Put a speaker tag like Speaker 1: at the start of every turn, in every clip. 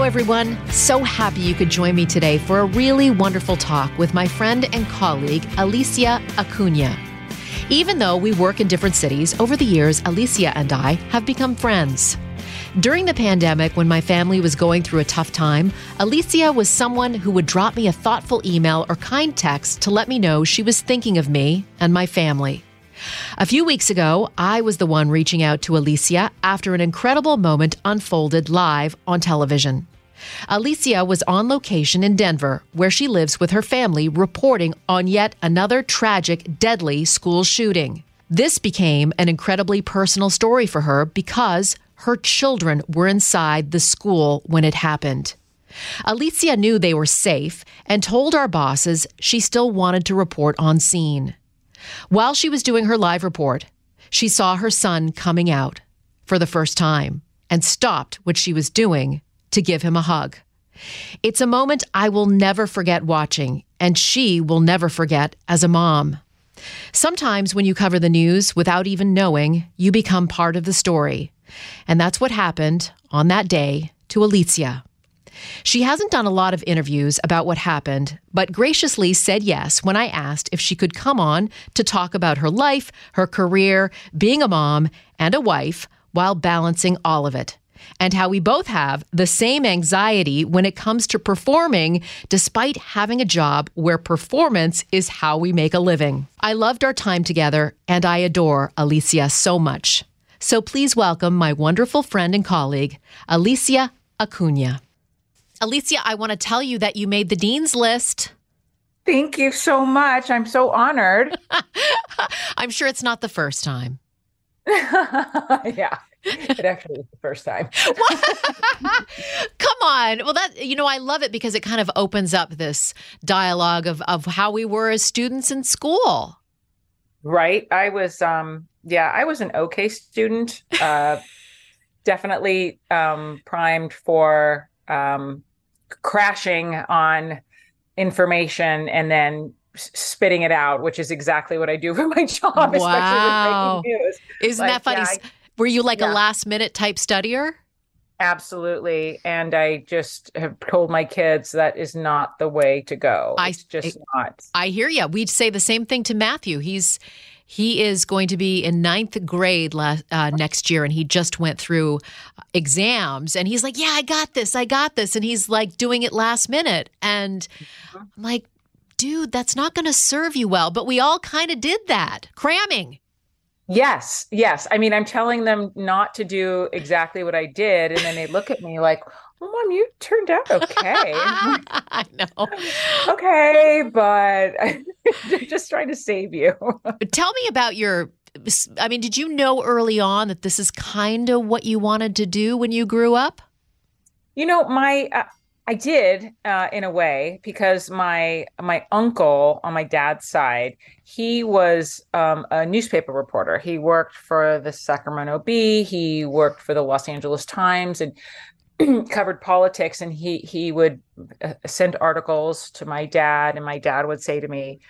Speaker 1: Hello, everyone. So happy you could join me today for a really wonderful talk with my friend and colleague, Alicia Acuna. Even though we work in different cities, over the years, Alicia and I have become friends. During the pandemic, when my family was going through a tough time, Alicia was someone who would drop me a thoughtful email or kind text to let me know she was thinking of me and my family. A few weeks ago, I was the one reaching out to Alicia after an incredible moment unfolded live on television. Alicia was on location in Denver, where she lives with her family, reporting on yet another tragic, deadly school shooting. This became an incredibly personal story for her because her children were inside the school when it happened. Alicia knew they were safe and told our bosses she still wanted to report on scene. While she was doing her live report, she saw her son coming out for the first time and stopped what she was doing to give him a hug. It's a moment I will never forget watching, and she will never forget as a mom. Sometimes when you cover the news without even knowing, you become part of the story. And that's what happened on that day to Alicia. She hasn't done a lot of interviews about what happened, but graciously said yes when I asked if she could come on to talk about her life, her career, being a mom, and a wife while balancing all of it. And how we both have the same anxiety when it comes to performing, despite having a job where performance is how we make a living. I loved our time together, and I adore Alicia so much. So please welcome my wonderful friend and colleague, Alicia Acuna. Alicia, I want to tell you that you made the Dean's List.
Speaker 2: Thank you so much. I'm so honored.
Speaker 1: I'm sure it's not the first time.
Speaker 2: yeah. It actually was the first time.
Speaker 1: Come on. Well, that, you know, I love it because it kind of opens up this dialogue of, of how we were as students in school.
Speaker 2: Right. I was, um, yeah, I was an okay student. Uh, definitely um, primed for um, crashing on information and then spitting it out, which is exactly what I do for my job,
Speaker 1: wow.
Speaker 2: especially with breaking news.
Speaker 1: Isn't
Speaker 2: like,
Speaker 1: that funny?
Speaker 2: Yeah, I,
Speaker 1: Were you like
Speaker 2: yeah.
Speaker 1: a last minute type studier?
Speaker 2: Absolutely. And I just have told my kids that is not the way to go.
Speaker 1: I-
Speaker 2: It's just
Speaker 1: I-
Speaker 2: not.
Speaker 1: I hear you. We'd say the same thing to Matthew. He's he is going to be in ninth grade last, uh, next year, and he just went through exams. And he's like, "Yeah, I got this. I got this." And he's like doing it last minute, and I'm like, "Dude, that's not going to serve you well." But we all kind of did that, cramming.
Speaker 2: Yes, yes. I mean, I'm telling them not to do exactly what I did. And then they look at me like, well, Mom, you turned out okay.
Speaker 1: I know.
Speaker 2: okay, but just trying to save you.
Speaker 1: Tell me about your. I mean, did you know early on that this is kind of what you wanted to do when you grew up?
Speaker 2: You know, my uh, I did uh, in a way because my my uncle on my dad's side, he was um, a newspaper reporter. He worked for the Sacramento Bee. He worked for the Los Angeles Times and covered politics. And he he would uh, send articles to my dad, and my dad would say to me,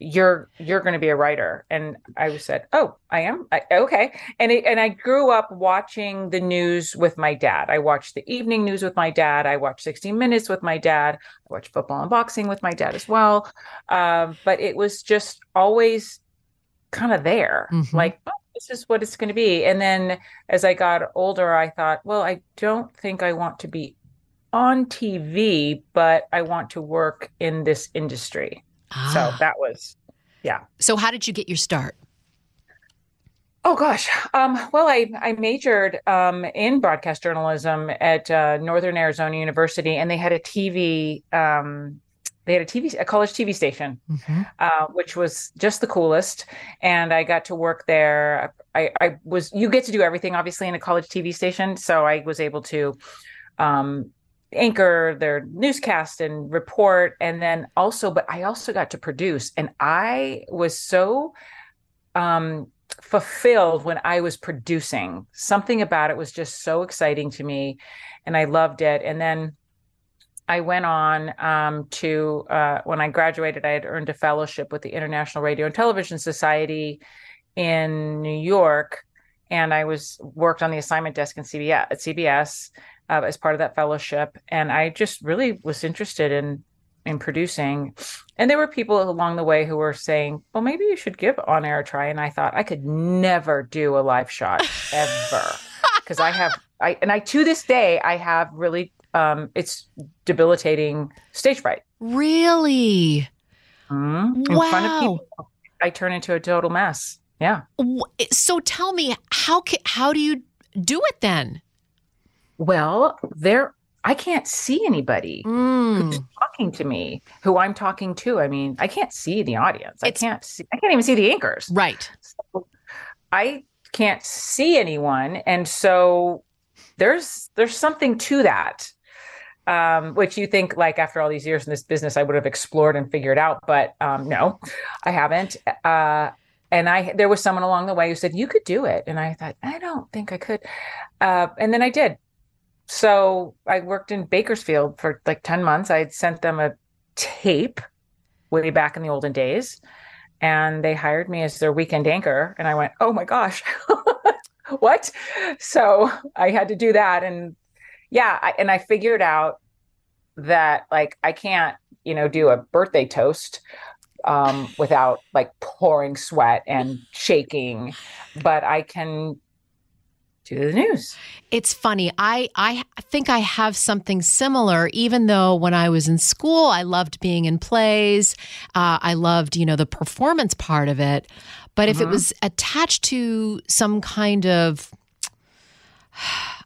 Speaker 2: you're you're going to be a writer. And i said oh i am? I, okay. And it, and i grew up watching the news with my dad. I watched the evening news with my dad. I watched 60 minutes with my dad. I watched football and boxing with my dad as well. Um, but it was just always kind of there.
Speaker 1: Mhm.
Speaker 2: like oh, this is what it's going to be. And then as i got older i thought well i don't think i want to be on tv but i want to work in this industry so
Speaker 1: Ah.
Speaker 2: that was yeah
Speaker 1: So, how did you get your start?
Speaker 2: Oh gosh. Um, well, I I majored um, in broadcast journalism at uh, Northern Arizona University, and they had a TV. Um, they had a TV, a college TV station, uh, which was just the coolest. And I got to work there. I, I was. You get to do everything, obviously, in a college TV station. So I was able to um, anchor their newscast and report and then also but i also got to produce and i was so um fulfilled when i was producing. Something about it was just so exciting to me and i loved it. And then i went on um, to uh, when i graduated i had earned a fellowship with the international radio and television society in new york and i was worked on the assignment desk in cbs at cbs uh, as part of that fellowship. And I just really was interested in in producing. And there were people along the way who were saying, "Well, maybe you should give on air a try." And I thought I could never do a live shot ever because I have I and I to this day I have really um it's debilitating stage fright.
Speaker 1: Really?
Speaker 2: Mm-hmm. In
Speaker 1: wow.
Speaker 2: front of people, I turn into a total mess. Yeah.
Speaker 1: So tell me, how ca- how do you do it then?
Speaker 2: Well, there I can't see anybody
Speaker 1: Mm.
Speaker 2: who's talking to me, who I'm talking to. I mean, I can't see the audience.
Speaker 1: It's-
Speaker 2: I can't see I can't even see the anchors.
Speaker 1: Right.
Speaker 2: So I can't see anyone. And so there's there's something to that. Um, which you think like after all these years in this business, I would have explored and figured out, but um, no, I haven't. Uh, and I there was someone along the way who said you could do it, and I thought I don't think I could, uh, and then I did. So I worked in Bakersfield for like 10 months. I had sent them a tape way back in the olden days, and they hired me as their weekend anchor. And I went, oh my gosh, what? So I had to do that. And yeah, I, and I figured out that like I can't, you know, do a birthday toast um, without like pouring sweat and shaking, but I can do the news.
Speaker 1: It's funny. I I think I have something similar. Even though when I was in school, I loved being in plays. Uh, I loved you know the performance part of it. But if it was attached to some kind of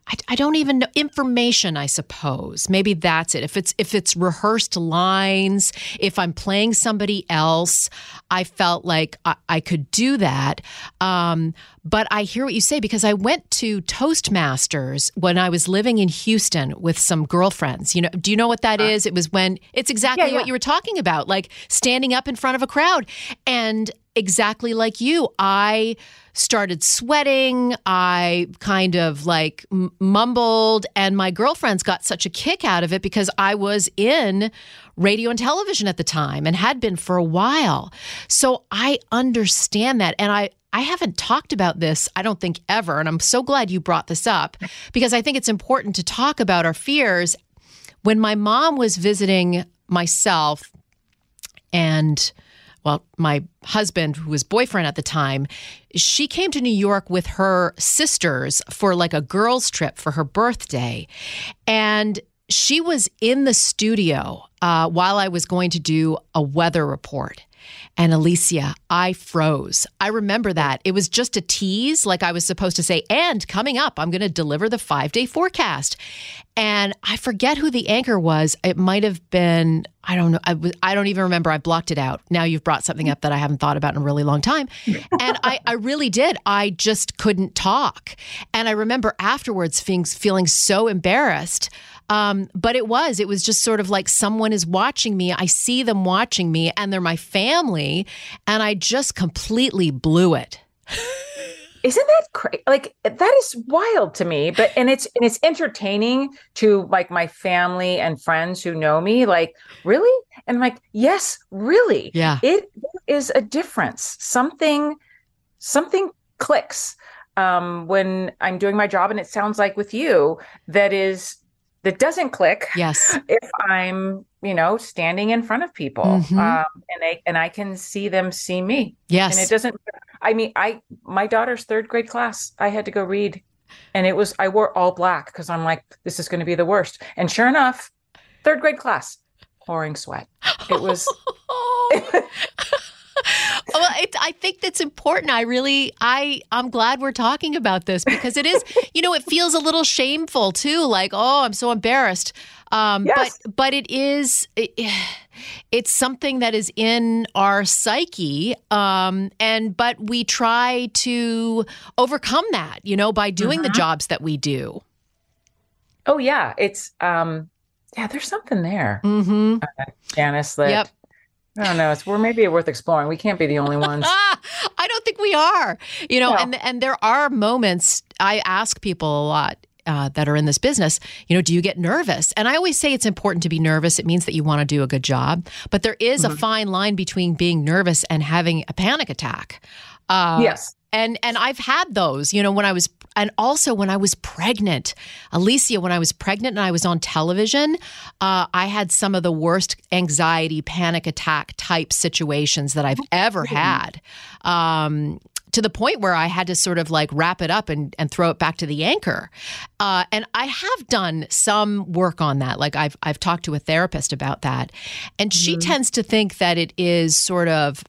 Speaker 1: I, I don't even know information i suppose maybe that's it if it's if it's rehearsed lines if i'm playing somebody else i felt like i, I could do that um, but i hear what you say because i went to toastmasters when i was living in houston with some girlfriends. You know do you know what that is? it was when it's exactly
Speaker 2: Uh, Yeah,
Speaker 1: what you were talking about like standing up in front of a crowd. And exactly like you i started sweating. I kind of like m- mumbled. And my girlfriends got such a kick out of it because i was in radio and television at the time and had been for a while. So i understand that. And i I haven't talked about this, I don't think ever. And I'm so glad you brought this up because I think it's important to talk about our fears. When my mom was visiting myself and well, my husband, who was boyfriend at the time, she came to New York with her sisters for like a girls' trip for her birthday. And she was in the studio uh, while I was going to do a weather report. And Alicia, I froze. I remember that. It was just a tease, like I was supposed to say, and coming up, I'm going to deliver the five day forecast. And I forget who the anchor was. It might have been, I don't know. I, was, I don't even remember. I blocked it out. Now you've brought something up that I haven't thought about in a really long time. And I, I really did. I just couldn't talk. And I remember afterwards feeling, feeling so embarrassed. Um, but it was, it was just sort of like someone is watching me. I see them watching me and they're my family. And I just completely blew it.
Speaker 2: Isn't that crazy? Like that is wild to me. But and it's and it's entertaining to like my family and friends who know me. Like, really? And I'm like, yes, really.
Speaker 1: Yeah.
Speaker 2: It is a difference. Something, something clicks um, when I'm doing my job, and it sounds like with you that is that doesn't click
Speaker 1: Yes.
Speaker 2: if I'm, you know, standing in front of people,
Speaker 1: Mhm.
Speaker 2: um, and they and I can see them see me
Speaker 1: Yes.
Speaker 2: and it doesn't i mean i my daughter's third grade class i had to go read and it was i wore all black because i'm like this is going to be the worst and sure enough third grade class pouring sweat it was
Speaker 1: well, it, I think that's important. I really, I, I'm glad we're talking about this because it is, you know, it feels a little shameful too. Like, oh, I'm so embarrassed. Um,
Speaker 2: Yes.
Speaker 1: But, but it is, it, it's something that is in our psyche. Um, and but we try to overcome that, you know, by doing the jobs that we do.
Speaker 2: oh yeah it's um yeah, there's something there,
Speaker 1: Mm-hmm.
Speaker 2: Janice. That
Speaker 1: Yep.
Speaker 2: I don't know. It's we're maybe worth exploring. We can't be the only ones.
Speaker 1: I don't think we are. You know,
Speaker 2: No.
Speaker 1: and and there are moments I ask people a lot. Uh, that are in this business, you know, do you get nervous? And I always say it's important to be nervous. It means that you want to do a good job. But there is a fine line between being nervous and having a panic attack. Uh,
Speaker 2: yes.
Speaker 1: And and I've had those, you know, when I was and also when I was pregnant, Alicia, when I was pregnant and I was on television, uh, I had some of the worst anxiety, panic attack type situations that I've ever had. Um, to the point where I had to sort of like wrap it up and, and throw it back to the anchor. Uh, and I have done some work on that. Like I've I've talked to a therapist about that, and she tends to think that it is sort of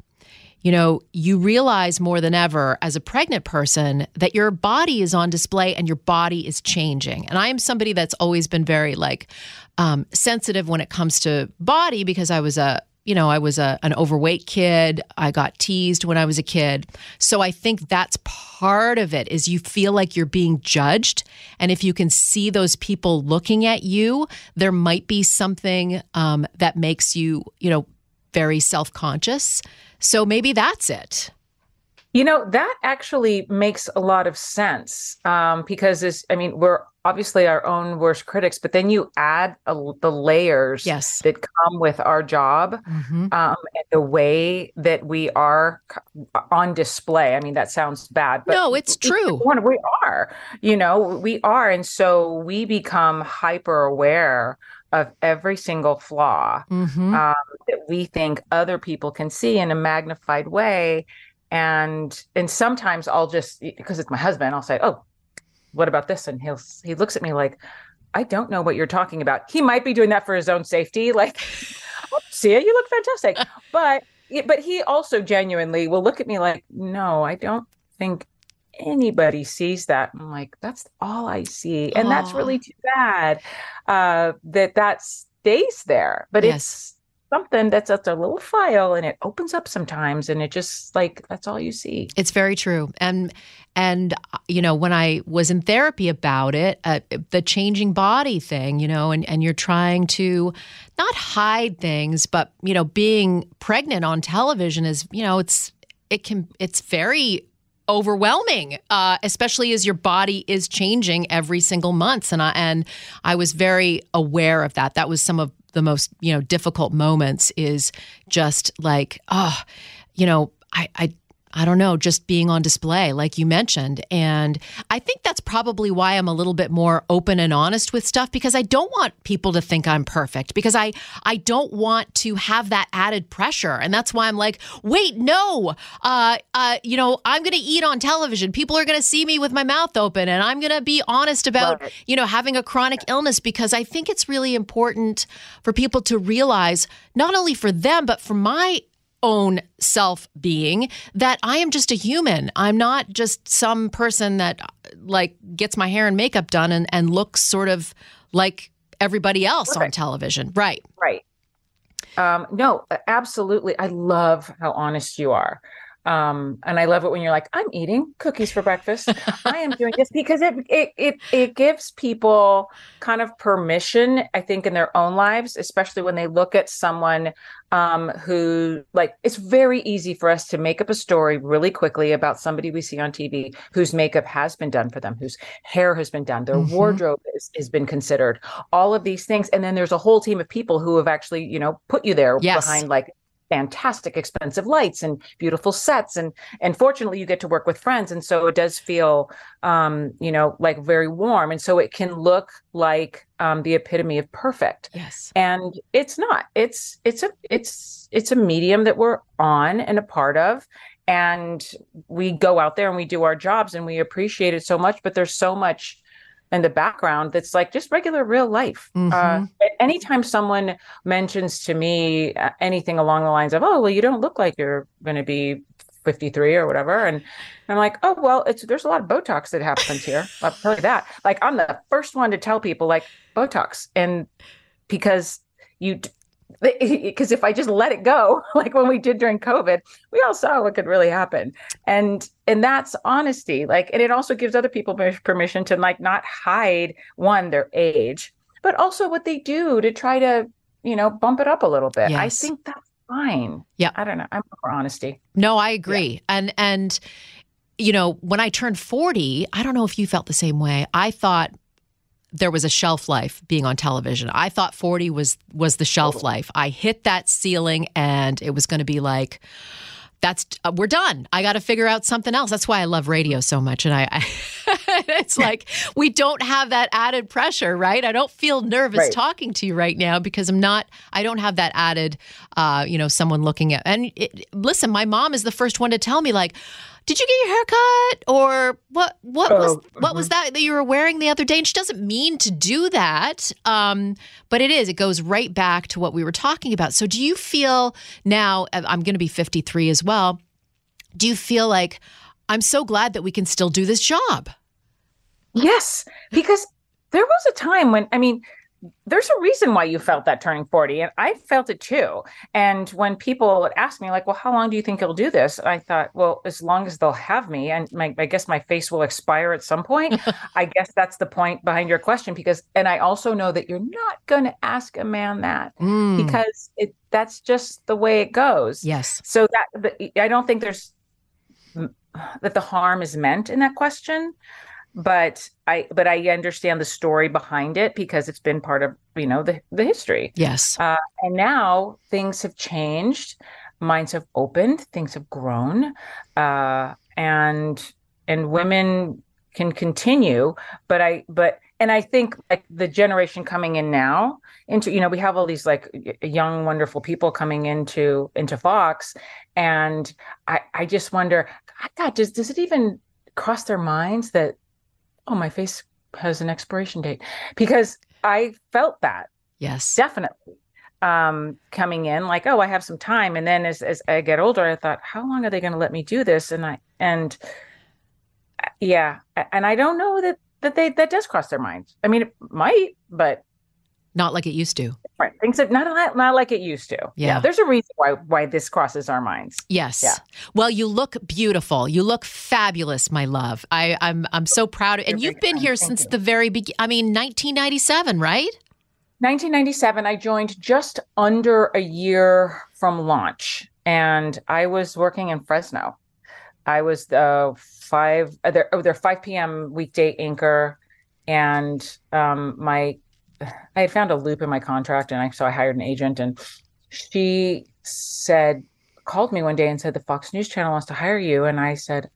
Speaker 1: you know, you realize more than ever as a pregnant person that your body is on display and your body is changing. And I am somebody that's always been very like um, sensitive when it comes to body because I was a you know, I was a, an overweight kid. I got teased when I was a kid. So I think that's part of it is you feel like you're being judged. And if you can see those people looking at you, there might be something um, that makes you, you know, very self conscious. So maybe that's it.
Speaker 2: You know, that actually makes a lot of sense um, because, this, I mean, we're obviously our own worst critics, but then you add a, the layers
Speaker 1: Yes.
Speaker 2: that come with our job
Speaker 1: Mhm.
Speaker 2: um, and the way that we are on display. I mean, that sounds bad, but
Speaker 1: No, it's true.
Speaker 2: One, we are, you know, we are. And so we become hyper aware of every single flaw
Speaker 1: Mhm.
Speaker 2: um, that we think other people can see in a magnified way. And and sometimes I'll just because it's my husband, I'll say, "Oh, what about this?" And he'll he looks at me like, "I don't know what you're talking about." He might be doing that for his own safety, like, "Oh, "See, you look fantastic," but but he also genuinely will look at me like, "No, I don't think." Anybody sees that, I'm like, that's all I see, and that's really too bad uh, that that stays there. But
Speaker 1: Yes.
Speaker 2: it's something that's at a little file and it opens up sometimes and it just like that's all you see
Speaker 1: It's very true. And and uh, you know, when I was in therapy about it, uh, the changing body thing, you know, and and you're trying to not hide things, but you know, being pregnant on television is, you know, it's it can it's very overwhelming uh, especially as your body is changing every single month. And I and I was very aware of that. That was some of the most you know difficult moments is just like oh you know I I I don't know, just being on display, like you mentioned. And I think that's probably why I'm a little bit more open and honest with stuff because I don't want people to think I'm perfect because I I don't want to have that added pressure. And that's why I'm like, wait, no, uh, uh, you know, I'm going to eat on television. People are going to see me with my mouth open, and I'm going to be honest about
Speaker 2: Right.
Speaker 1: you know having a chronic illness because I think it's really important for people to realize not only for them but for my own self being that I am just a human. I'm not just some person that like gets my hair and makeup done and, and looks sort of like everybody else on television. Right.
Speaker 2: right um no absolutely i love how honest you are um and i love it when you're like i'm eating cookies for breakfast i am doing this because it, it it it gives people kind of permission i think in their own lives especially when they look at someone um who like it's very easy for us to make up a story really quickly about somebody we see on tv whose makeup has been done for them whose hair has been done their
Speaker 1: Mhm.
Speaker 2: wardrobe is, has been considered all of these things and then there's a whole team of people who have actually you know put you there
Speaker 1: Yes.
Speaker 2: behind like fantastic expensive lights and beautiful sets and and fortunately you get to work with friends and so it does feel um you know like very warm and so it can look like um the epitome of perfect
Speaker 1: Yes.
Speaker 2: and it's not it's it's a it's it's a medium that we're on and a part of and we go out there and we do our jobs and we appreciate it so much but there's so much in the background that's like just regular real life. Uh,
Speaker 1: Mhm.
Speaker 2: anytime someone mentions to me uh, anything along the lines of oh well you don't look like you're going to be 53 or whatever and i'm like oh well it's there's a lot of botox that happens here. Tell you that. Like i'm the first one to tell people like botox and because you because if I just let it go, like when we did during COVID, we all saw what could really happen, and and that's honesty. Like, and it also gives other people permission to like not hide one their age, but also what they do to try to, you know, bump it up a little bit. I think that's fine.
Speaker 1: Yeah.
Speaker 2: I don't know. I'm for honesty.
Speaker 1: No, I agree. And and you know, when I turned 40, I don't know if you felt the same way. I thought there was a shelf life being on television. I thought 40 was was the shelf life. I hit that ceiling and it was going to be like that's uh, we're done. I got to figure out something else. That's why I love radio so much and I, I it's like we don't have that added pressure, right? I don't feel nervous
Speaker 2: Right.
Speaker 1: talking to you right now because I'm not I don't have that added uh, you know, someone looking at and it, listen, my mom is the first one to tell me like did you get your hair cut? Or what what was
Speaker 2: Oh,
Speaker 1: what was that that you were wearing the other day? And she doesn't mean to do that um, but it is. It goes right back to what we were talking about. So do you feel now i'm going to be 53 as well do you feel like i'm so glad that we can still do this job
Speaker 2: Yes, because there was a time when I mean, there's a reason why you felt that turning 40 and I felt it too. And when people would ask me like, "Well, how long do you think you'll do this?" I thought, "Well, as long as they'll have me and my, I guess my face will expire at some point." I guess that's the point behind your question because and I also know that you're not going to ask a man that
Speaker 1: Mm,
Speaker 2: because it that's just the way it goes.
Speaker 1: yes
Speaker 2: So that the, I don't think there's that the harm is meant in that question, but I but I understand the story behind it because it's been part of you know the the history.
Speaker 1: yes
Speaker 2: Uh, and now things have changed, minds have opened, things have grown, uh, and and women can continue. But I but and I think like the generation coming in now into you know we have all these like young wonderful people coming into into Fox, and I I just wonder, God, does does it even cross their minds that oh my face has an expiration date. Because I felt that.
Speaker 1: Yes.
Speaker 2: Definitely. Um coming in like oh i have some time. And then as as i get older i thought how long are they going to let me do this? And i and yeah. And i don't know that that they that does cross their minds. I mean it might but
Speaker 1: not like it used to
Speaker 2: right things that not li- not like it used to
Speaker 1: Yeah.
Speaker 2: there's a reason why why this crosses our minds
Speaker 1: Yes.
Speaker 2: Yeah.
Speaker 1: Well, you look beautiful. You look fabulous, my love. I, I'm I'm so proud. Of, and you've been here
Speaker 2: Thank
Speaker 1: since
Speaker 2: you.
Speaker 1: the very beginning. I mean, 1997, right?
Speaker 2: 1997 i joined just under a year from launch and i was working in fresno i was the five uh, their, oh, their 5 p.m weekday anchor and um my i had found a loop in my contract and i so i hired an agent and she said called me one day and said the fox news channel wants to hire you and i said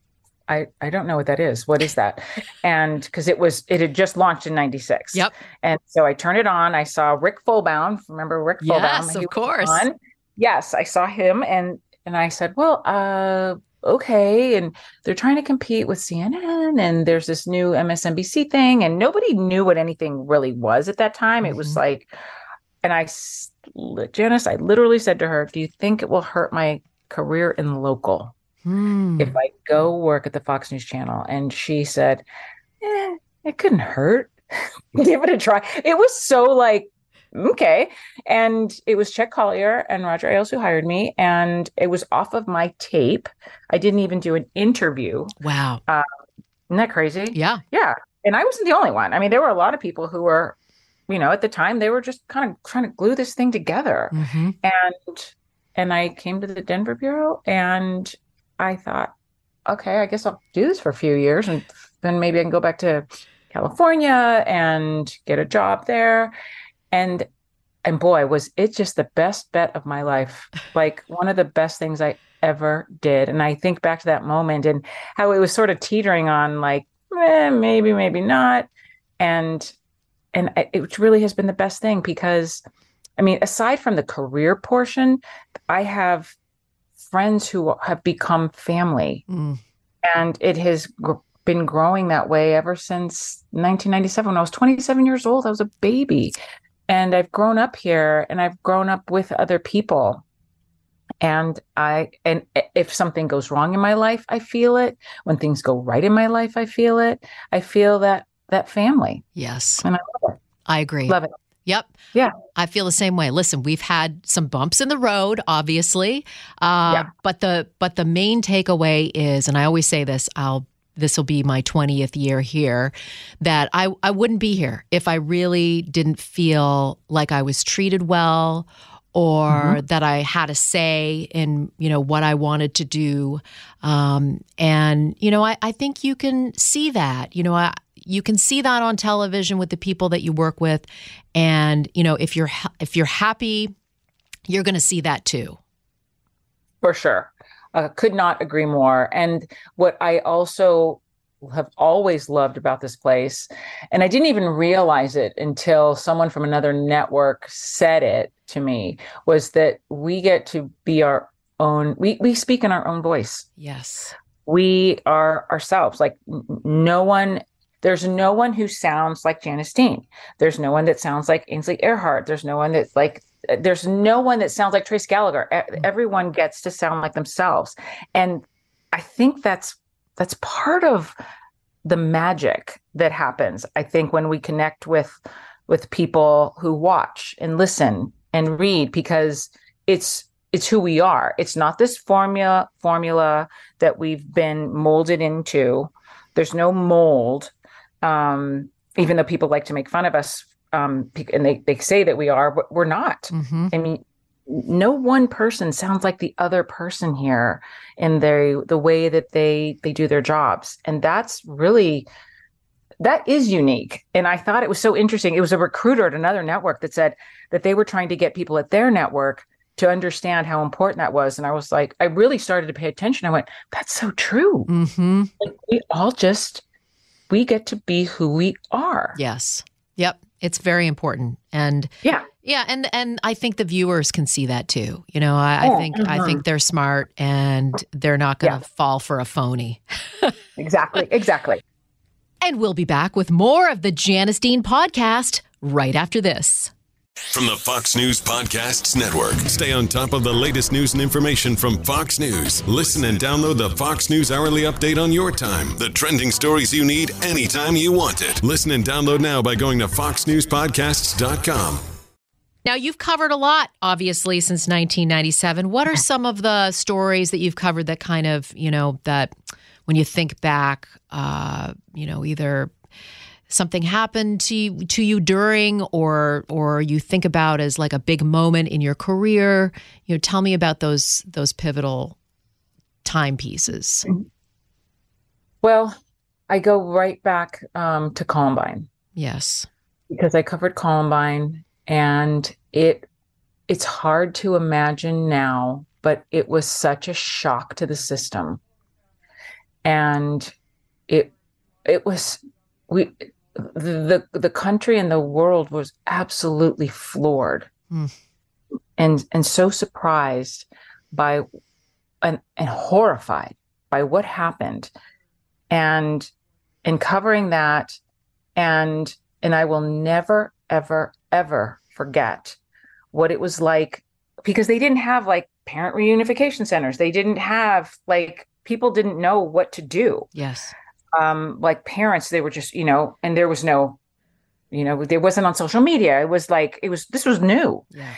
Speaker 2: i i don't know what that is what is that and because it was it had just launched in 96
Speaker 1: Yep.
Speaker 2: and so I turned it on. I saw Rick Folbaum. Remember Rick Folbaum?
Speaker 1: Yes, of course.
Speaker 2: on. Yes, I saw him, and and I said, well, uh, okay. And they're trying to compete with CNN, and there's this new MSNBC thing, and nobody knew what anything really was at that time. It was
Speaker 1: Mhm.
Speaker 2: like, and i Janice, I literally said to her, "Do you think it will hurt my career in local?"
Speaker 1: Hmm.
Speaker 2: if I go work at the Fox News Channel. And she said, eh, it couldn't hurt. Give it a try. It was so like, okay. And it was Chet Collier and Roger Ailes who hired me. And it was off of my tape. I didn't even do an interview.
Speaker 1: Wow.
Speaker 2: Uh, Isn't that crazy?
Speaker 1: Yeah.
Speaker 2: Yeah. And I wasn't the only one. I mean, there were a lot of people who were, you know, at the time they were just kind of trying to glue this thing together
Speaker 1: hmm
Speaker 2: and and I came to the Denver bureau and I thought, okay, I guess I'll do this for a few years and then maybe I can go back to California and get a job there. And and boy, was it just the best bet of my life. Like one of the best things I ever did. And I think back to that moment and how it was sort of teetering on like, eh, maybe, maybe not. And and it really has been the best thing because I mean, aside from the career portion, I have friends who have become family,
Speaker 1: Mm.
Speaker 2: and it has gr- been growing that way ever since 1997. When I was 27 years old, I was a baby, and I've grown up here, and I've grown up with other people. And I, and if something goes wrong in my life, I feel it. When things go right in my life, I feel it. I feel that that family,
Speaker 1: Yes.
Speaker 2: and I love it.
Speaker 1: I agree.
Speaker 2: Love it.
Speaker 1: Yep.
Speaker 2: Yeah.
Speaker 1: I feel the same way. Listen, we've had some bumps in the road, obviously. Uh,
Speaker 2: Yeah.
Speaker 1: but the but the main takeaway is, and I always say this, I'll this will be my 20th year here, that I, I wouldn't be here if I really didn't feel like I was treated well or mm-hmm. that I had a say in, you know, what I wanted to do. Um, and, you know, I, I think you can see that, you know, I, you can see that on television with the people that you work with. And, you know, if you're, if you're happy, you're going to see that too.
Speaker 2: For sure. Uh, could not agree more. And what I also have always loved about this place, and I didn't even realize it until someone from another network said it to me, was that we get to be our own, we, we speak in our own voice.
Speaker 1: Yes.
Speaker 2: We are ourselves. Like no one there's no one who sounds like Janice Dean. There's no one that sounds like Ainsley Earhardt. There's no one that's like there's no one that sounds like Trace Gallagher. Mm. Everyone gets to sound like themselves. And I think that's that's part of the magic that happens. I think when we connect with with people who watch and listen and read because it's it's who we are. It's not this formula formula that we've been molded into. There's no mold. Um, even though people like to make fun of us um, and they, they say that we are, but we're not. Mm-hmm. I mean, no one person sounds like the other person here in their the way that they they do their jobs. And that's really that is unique. And i thought it was so interesting. It was a recruiter at another network that said that they were trying to get people at their network to understand how important that was. And i was like i really started to pay attention. I went that's so true. Mm-hmm. we all just we get to be who we are.
Speaker 1: Yes. Yep it's very important. And
Speaker 2: yeah.
Speaker 1: Yeah, and and I think the viewers can see that too. You know, I, oh, I think I think mm-hmm. they're smart and they're not going to yeah. fall for a phony.
Speaker 2: exactly, exactly.
Speaker 1: And we'll be back with more of the Janice Dean podcast right after this.
Speaker 3: From the Fox News Podcasts Network. Stay on top of the latest news and information from Fox News. Listen and download the Fox News Hourly Update on your time. The trending stories you need anytime you want it. Listen and download now by going to foxnewspodcasts.com.
Speaker 1: Now, you've covered a lot, obviously, since 1997. What are some of the stories that you've covered that kind of, you know, that when you think back, uh, you know, either something happened to you, to you during or or you think about as like a big moment in your career? You know tell me about those those pivotal timepieces.
Speaker 2: Well i go right back um, to columbine.
Speaker 1: Yes.
Speaker 2: Because i covered columbine and it it's hard to imagine now but it was such a shock to the system. And it it was we the the country and the world was absolutely floored mm. and and so surprised by and, and horrified by what happened. And and covering that and and I will never ever ever forget what it was like because they didn't have like parent reunification centers. They didn't have like people didn't know what to do.
Speaker 1: Yes
Speaker 2: um, like parents, they were just, you know, and there was no, you know, there wasn't on social media. It was like it was this was new. Yeah.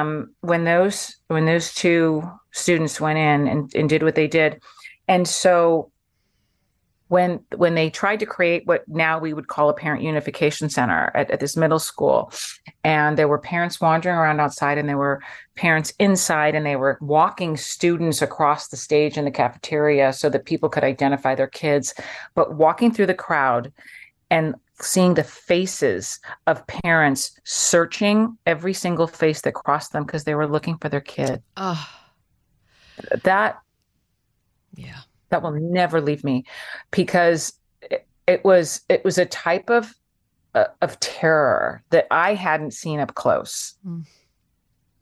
Speaker 2: Um, when those when those two students went in and, and did what they did, and so when when they tried to create what now we would call a parent unification center at, at, this middle school. And there were parents wandering around outside and there were parents inside and they were walking students across the stage in the cafeteria so that people could identify their kids. But walking through the crowd and seeing the faces of parents searching every single face that crossed them because they were looking for their kid. Oh. that
Speaker 1: yeah
Speaker 2: that will never leave me because it, it was it was a type of uh, of terror that I hadn't seen up close. Mm.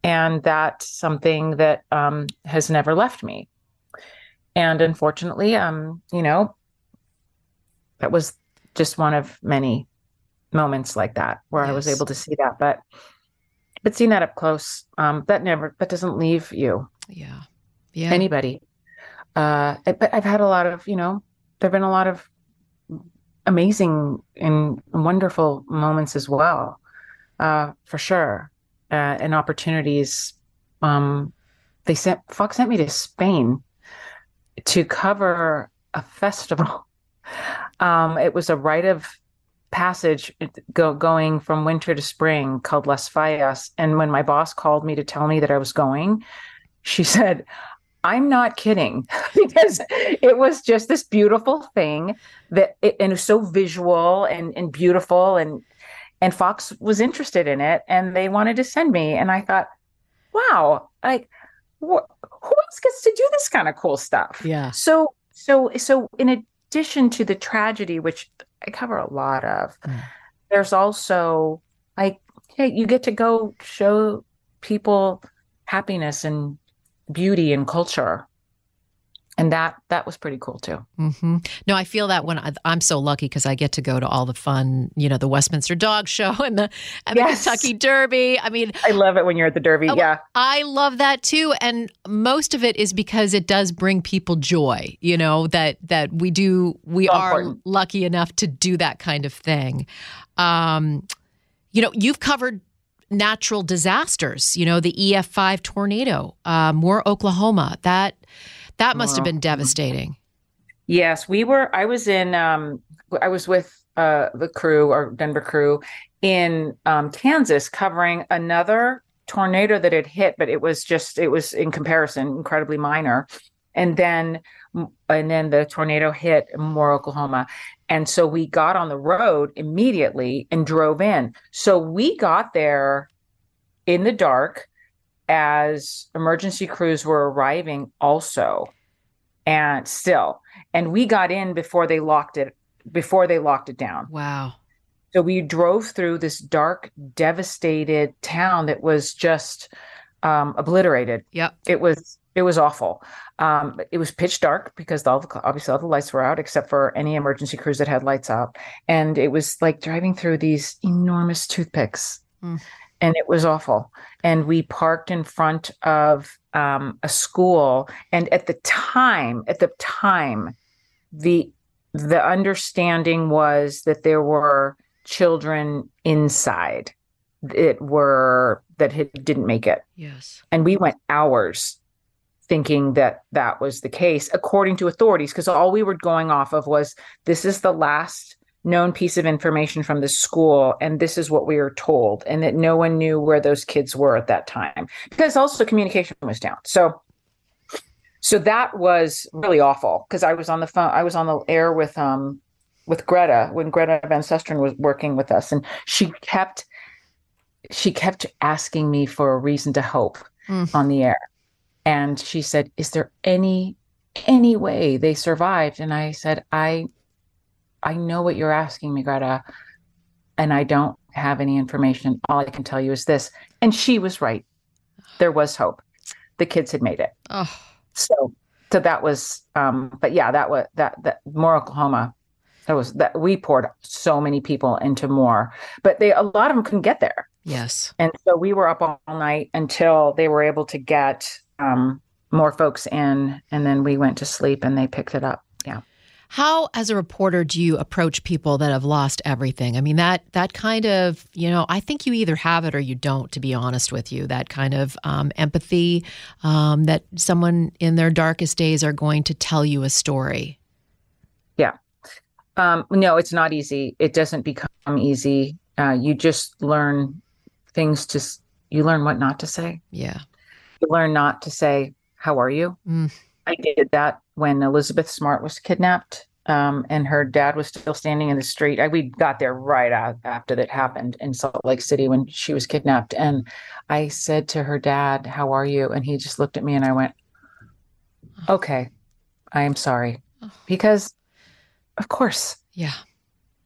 Speaker 2: And that's something that um, has never left me. And unfortunately, um, you know, that was just one of many moments like that where yes. I was able to see that. But but seeing that up close, um, that never that doesn't leave you.
Speaker 1: Yeah. Yeah.
Speaker 2: Anybody uh, but I've had a lot of, you know, there've been a lot of amazing and wonderful moments as well, uh, for sure, uh, and opportunities. Um, they sent Fox sent me to Spain to cover a festival Um, it was a rite of passage go, going from winter to spring called Las Fallas. And when my boss called me to tell me that I was going, she said, I'm not kidding because it was just this beautiful thing that it, and it was so visual and, and beautiful and and Fox was interested in it and they wanted to send me and I thought, wow, like wh- who else gets to do this kind of cool stuff?
Speaker 1: Yeah.
Speaker 2: So so so in addition to the tragedy, which I cover a lot of,
Speaker 1: Mm.
Speaker 2: there's also like, hey, you get to go show people happiness and beauty and culture. And that that was pretty cool too.
Speaker 1: hmm No, I feel that when I, I'm so lucky because I get to go to all the fun, you know, the Westminster Dog Show and the and
Speaker 2: Yes.
Speaker 1: the Kentucky Derby. I mean,
Speaker 2: I love it when you're at the Derby.
Speaker 1: Oh,
Speaker 2: yeah.
Speaker 1: I love that too, and most of it is because it does bring people joy. You know that that we do we
Speaker 2: So
Speaker 1: are
Speaker 2: important.
Speaker 1: lucky enough to do that kind of thing. Um, you know, you've covered natural disasters. You know, the EF5 tornado, uh, Moore, Oklahoma. That that must have been devastating.
Speaker 2: Yes, we were. I was in. Um, I was with uh, the crew, our Denver crew, in um, Kansas, covering another tornado that had hit, but it was just. It was in comparison incredibly minor, and then and then the tornado hit Moore, Oklahoma, and so we got on the road immediately and drove in. So we got there in the dark as emergency crews were arriving also and still and we got in before they locked it before they locked it down
Speaker 1: Wow.
Speaker 2: so we drove through this dark devastated town that was just um, obliterated
Speaker 1: Yep.
Speaker 2: it was it was awful. Um, it was pitch dark because all the obviously all the lights were out except for any emergency crews that had lights out. And it was like driving through these enormous toothpicks.
Speaker 1: Mm.
Speaker 2: and it was awful. And we parked in front of um, a school. And at the time at the time the the understanding was that there were children inside that were that had, didn't make it.
Speaker 1: Yes.
Speaker 2: and we went hours thinking that that was the case according to authorities because all we were going off of was this is the last known piece of information from the school and this is what we were told and that no one knew where those kids were at that time because also communication was down so so that was really awful because i was on the phone i was on the air with um with greta when greta van susteren was working with us and she kept she kept asking me for a reason to hope
Speaker 1: Mm.
Speaker 2: on the air and she said is there any any way they survived? And i said i i know what you're asking me greta and i don't have any information. All i can tell you is this. And she was right. There was hope. The kids had made it.
Speaker 1: Oh.
Speaker 2: so so that was um but yeah that was that that Moore oklahoma that was that we poured so many people into Moore but they a lot of them couldn't get there.
Speaker 1: Yes.
Speaker 2: and so we were up all night until they were able to get um more folks in and then we went to sleep and they picked it up yeah
Speaker 1: How, as a reporter, do you approach people that have lost everything? I mean, that that kind of, you know, I think you either have it or you don't. To be honest with you, that kind of um, empathy um, that someone in their darkest days are going to tell you a story. Yeah.
Speaker 2: Um no it's not easy it doesn't become easy uh you just learn things to you learn what not to say
Speaker 1: Yeah.
Speaker 2: Learn not to say how are you
Speaker 1: Mm.
Speaker 2: i did that when elizabeth smart was kidnapped um, and her dad was still standing in the street I, we got there right after that happened in salt lake city when she was kidnapped and i said to her dad how are you and he just looked at me and i went okay i am sorry because of course
Speaker 1: Yeah.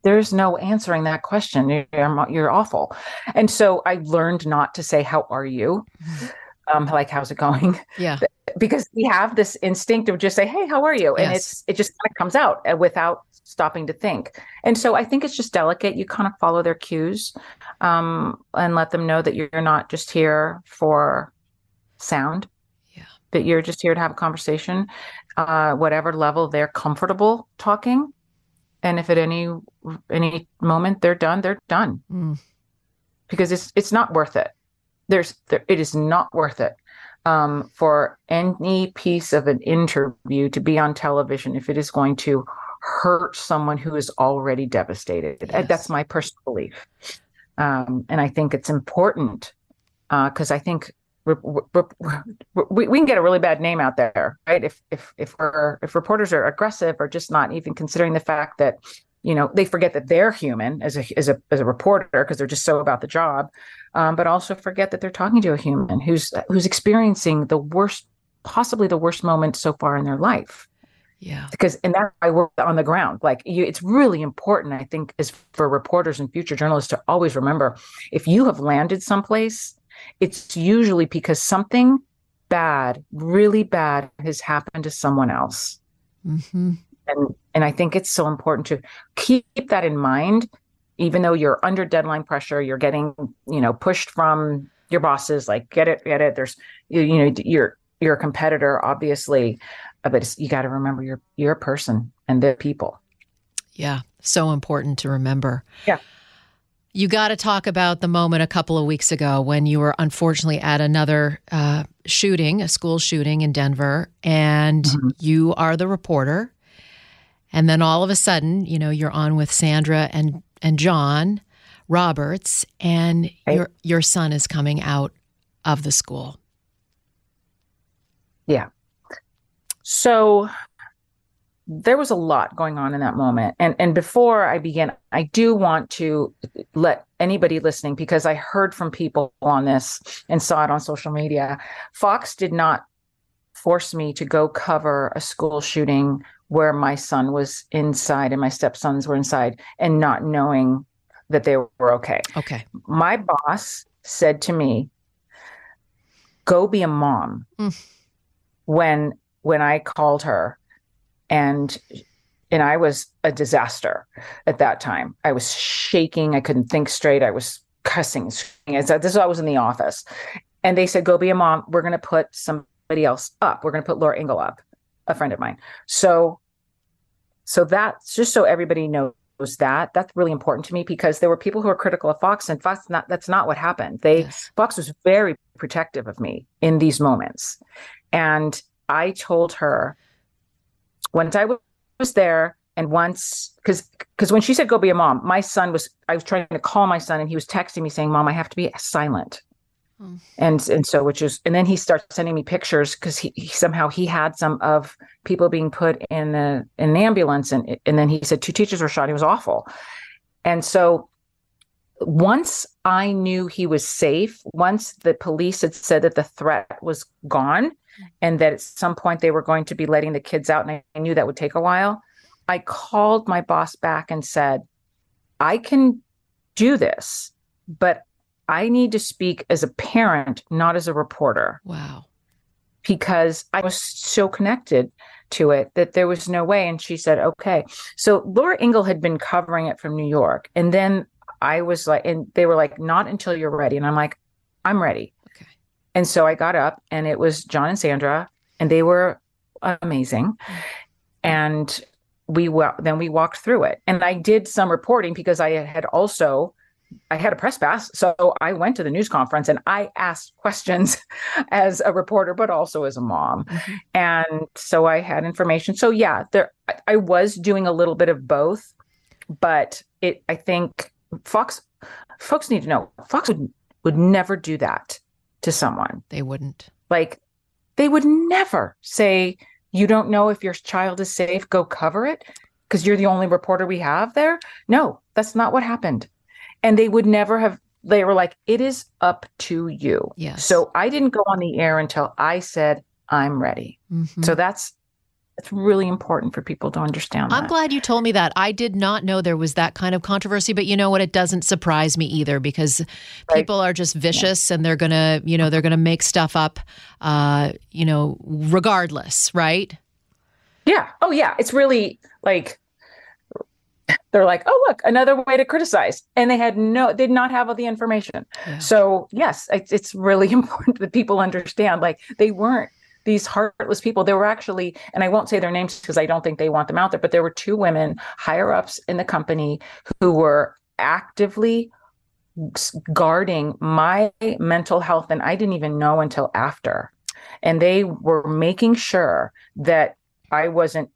Speaker 2: there's no answering that question. You're, you're awful. And so I learned not to say, How are you? Um, like, how's it going?
Speaker 1: Yeah.
Speaker 2: Because we have this instinct of just say, Hey, how are you? And
Speaker 1: Yes.
Speaker 2: it's, it just kind of comes out uh, without stopping to think. And so I think it's just delicate. You kind of follow their cues um, and let them know that you're not just here for sound.
Speaker 1: Yeah.
Speaker 2: That you're just here to have a conversation, uh, whatever level they're comfortable talking. And if at any any moment they're done, they're done
Speaker 1: Mm.
Speaker 2: because it's it's not worth it. There's there, it is not worth it um, for any piece of an interview to be on television if it is going to hurt someone who is already devastated.
Speaker 1: Yes.
Speaker 2: That's my personal belief. Um, and I think it's important because uh, I think we, we can get a really bad name out there, right? If if if we're if reporters are aggressive or just not even considering the fact that you know they forget that they're human as a as a as a reporter because they're just so about the job, um, but also forget that they're talking to a human who's who's experiencing the worst, possibly the worst moment so far in their life.
Speaker 1: Yeah.
Speaker 2: Because and that I work on the ground. Like you, it's really important, I think, is for reporters and future journalists to always remember if you have landed someplace it's usually because something bad, really bad, has happened to someone else.
Speaker 1: Mm-hmm.
Speaker 2: And and I think it's so important to keep that in mind, even though you're under deadline pressure, you're getting you know pushed from your bosses. Like get it, get it. There's you, you know you're you're a competitor, obviously, but you got to remember you're you're a person and the people.
Speaker 1: Yeah, so important to remember.
Speaker 2: Yeah.
Speaker 1: You got to talk about the moment a couple of weeks ago when you were unfortunately at another uh, shooting, a school shooting in Denver, and mm-hmm. you are the reporter. And then all of a sudden, you know, you're on with Sandra and and John Roberts, and hey. your your son is coming out of the school.
Speaker 2: Yeah. So there was a lot going on in that moment. And and before I begin, I do want to let anybody listening because I heard from people on this and saw it on social media. Fox did not force me to go cover a school shooting where my son was inside and my stepsons were inside and not knowing that they were okay.
Speaker 1: Okay.
Speaker 2: My boss said to me, "Go be a mom." Mm. When when I called her and and I was a disaster at that time. I was shaking. I couldn't think straight. I was cussing. I said, This is I was in the office, and they said, "Go be a mom. We're going to put somebody else up. We're going to put Laura Ingle up, a friend of mine." So, so that's just so everybody knows that that's really important to me because there were people who were critical of Fox, and Fox not that's not what happened. They yes. Fox was very protective of me in these moments, and I told her once I was there and once because because when she said go be a mom my son was i was trying to call my son and he was texting me saying mom i have to be silent hmm. and and so which is and then he starts sending me pictures because he, he, somehow he had some of people being put in a, in an ambulance and and then he said two teachers were shot he was awful and so once i knew he was safe once the police had said that the threat was gone and that at some point they were going to be letting the kids out. And I knew that would take a while. I called my boss back and said, I can do this, but I need to speak as a parent, not as a reporter.
Speaker 1: Wow.
Speaker 2: Because I was so connected to it that there was no way. And she said, okay. So Laura Ingle had been covering it from New York. And then I was like, and they were like, not until you're ready. And I'm like, I'm ready. Okay. And so I got up and it was John and Sandra, and they were amazing. Mm-hmm. And we well then we walked through it. And I did some reporting because I had also I had a press pass. So I went to the news conference and I asked questions as a reporter, but also as a mom. Mm-hmm. And so I had information. So yeah, there I was doing a little bit of both, but it I think Fox folks need to know Fox would would never do that to someone.
Speaker 1: They wouldn't.
Speaker 2: Like they would never say, you don't know if your child is safe, go cover it because you're the only reporter we have there. No, that's not what happened. And they would never have, they were like, it is up to you.
Speaker 1: Yes.
Speaker 2: So I didn't go on the air until I said, I'm ready. Mm-hmm. So that's it's really important for people to understand.
Speaker 1: I'm
Speaker 2: that.
Speaker 1: glad you told me that. I did not know there was that kind of controversy, but you know what? It doesn't surprise me either because right. people are just vicious yeah. and they're gonna, you know, they're gonna make stuff up, uh, you know, regardless, right?
Speaker 2: Yeah. Oh, yeah. It's really like they're like, oh, look, another way to criticize. And they had no, they did not have all the information. Yeah. So, yes, it's, it's really important that people understand like they weren't these heartless people. There were actually, and I won't say their names because I don't think they want them out there, but there were two women higher ups in the company who were actively guarding my mental health. And I didn't even know until after. And they were making sure that I wasn't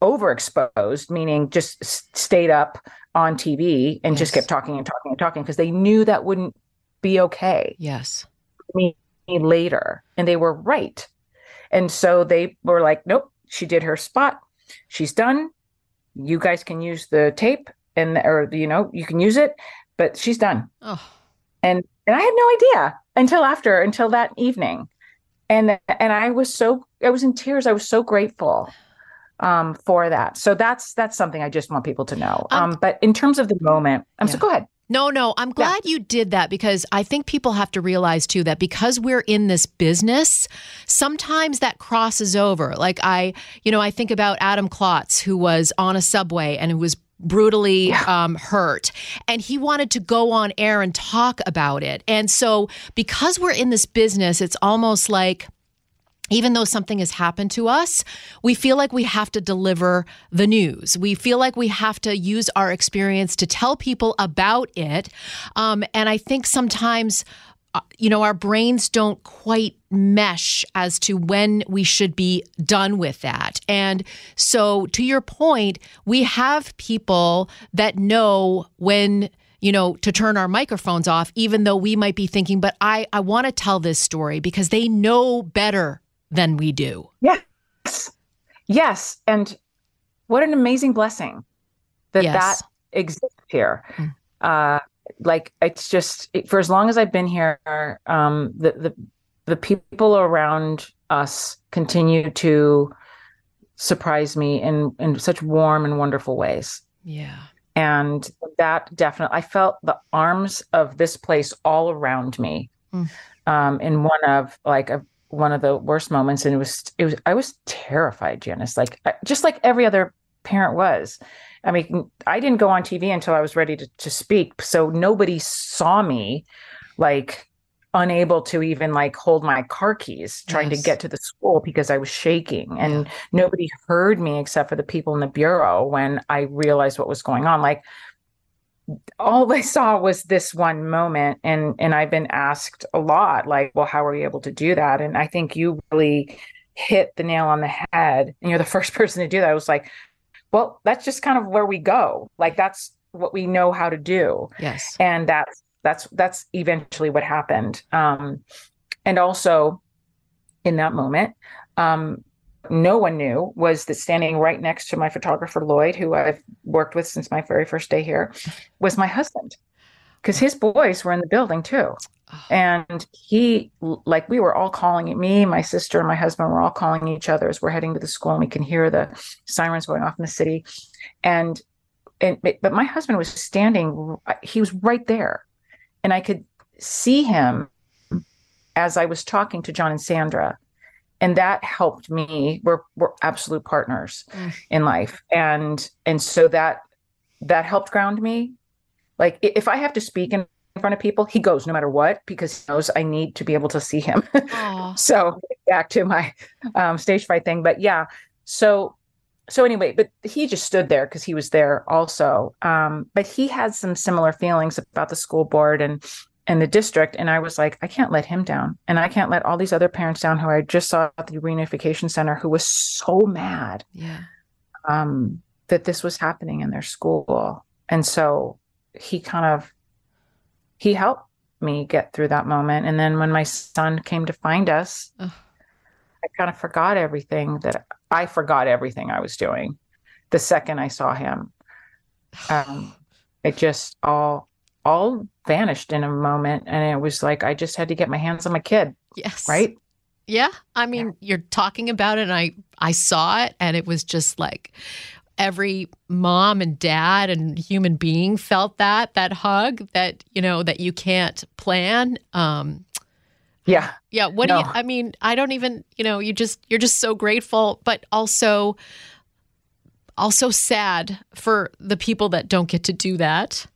Speaker 2: overexposed, meaning just stayed up on TV and just kept talking and talking and talking because they knew that wouldn't be okay
Speaker 1: Yes.
Speaker 2: me later. And they were right. And so they were like, nope, she did her spot. She's done. You guys can use the tape and, or, you know, you can use it, but she's done.
Speaker 1: Oh,
Speaker 2: And, and I had no idea until after, until that evening. And, and I was so, I was in tears. I was so grateful um, for that. So that's, that's something I just want people to know.
Speaker 1: Um,
Speaker 2: Um, but in terms of the moment, I'm so go ahead.
Speaker 1: No, no, I'm glad you did that because I think people have to realize too that because we're in this business, sometimes that crosses over. Like I, you know, I think about Adam Klotz, who was on a subway and who was brutally um, hurt and he wanted to go on air and talk about it and so because we're in this business it's almost like even though something has happened to us, we feel like we have to deliver the news. We feel like we have to use our experience to tell people about it. Um, and I think sometimes, uh, you know, our brains don't quite mesh as to when we should be done with that. And so, to your point, we have people that know when you know, to turn our microphones off, even though we might be thinking, but I, I want to tell this story because they know better than we do.
Speaker 2: Yes. Yes. And what an amazing blessing that
Speaker 1: Yes.
Speaker 2: that exists here.
Speaker 1: Mm.
Speaker 2: Uh, like it's just it- for as long as I've been here, um, the the the people around us continue to surprise me in in such warm and wonderful ways.
Speaker 1: Yeah.
Speaker 2: And that definitely, I felt the arms of this place all around me.
Speaker 1: Mm.
Speaker 2: Um, in one of like a, one of the worst moments, and it was it was I was terrified, Janice, like just like every other parent was. I mean, I didn't go on TV until I was ready to to speak, so nobody saw me like unable to even like hold my car keys trying
Speaker 1: Yes.
Speaker 2: to get to the school because I was shaking and nobody heard me except for the people in the bureau when I realized what was going on. Like all I saw was this one moment and and I've been asked a lot like, well, how are you able to do that? And I think you really hit the nail on the head and you're the first person to do that. I was like, well, that's just kind of where we go. Like that's what we know how to do
Speaker 1: Yes.
Speaker 2: and that's that's that's eventually what happened um and also in that moment um no one knew was that standing right next to my photographer lloyd who i've worked with since my very first day here was my husband. Because his boys were in the building too. Oh. And he like we were all calling me my sister and my husband were all calling each other as we're heading to the school and we can hear the sirens going off in the city. And and but my husband was standing uh, he was right there. And i could see him as i was talking to john and sandra and that helped me. We're we're absolute partners
Speaker 1: Mm.
Speaker 2: in life. And and so that that helped ground me. Like if i have to speak in front of people he goes no matter what because he knows i need to be able to see him. So back to my um, stage fright thing but yeah. So so anyway but he just stood there because he was there also. Um, but he had some similar feelings about the school board and and the district and i was like i can't let him down and i can't let all these other parents down who i just saw at the reunification center who was so mad
Speaker 1: Yeah.
Speaker 2: um, that this was happening in their school and so he kind of he helped me get through that moment and then when my son came to find us
Speaker 1: Ugh.
Speaker 2: i kind of forgot everything that i forgot everything i was doing the second i saw him um, it just all all vanished in a moment and it was like i just had to get my hands on my kid
Speaker 1: Yes.
Speaker 2: right
Speaker 1: Yeah. I mean, you're talking about it and I I saw it and it was just like every mom and dad and human being felt that that hug that, you know, that you can't plan. Um
Speaker 2: yeah
Speaker 1: yeah, what do you I mean, I don't even, you know, you just you're just so grateful, but also also sad for the people that don't get to do that.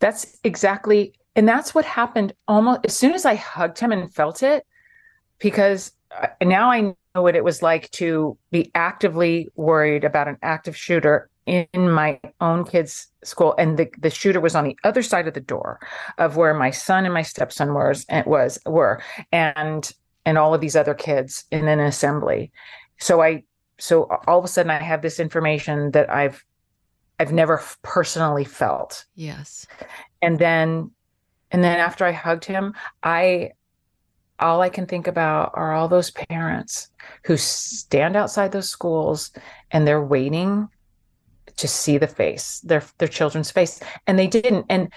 Speaker 2: That's exactly, and that's what happened almost as soon as I hugged him and felt it, because now I know what it was like to be actively worried about an active shooter in my own kid's school, and the the shooter was on the other side of the door of where my son and my stepson was and was were, and and all of these other kids in an assembly. So I so all of a sudden I have this information that I've I've never personally felt.
Speaker 1: Yes.
Speaker 2: And then and then after I hugged him, I all I can think about are all those parents who stand outside those schools and they're waiting to see the face, their their children's face, and they didn't. And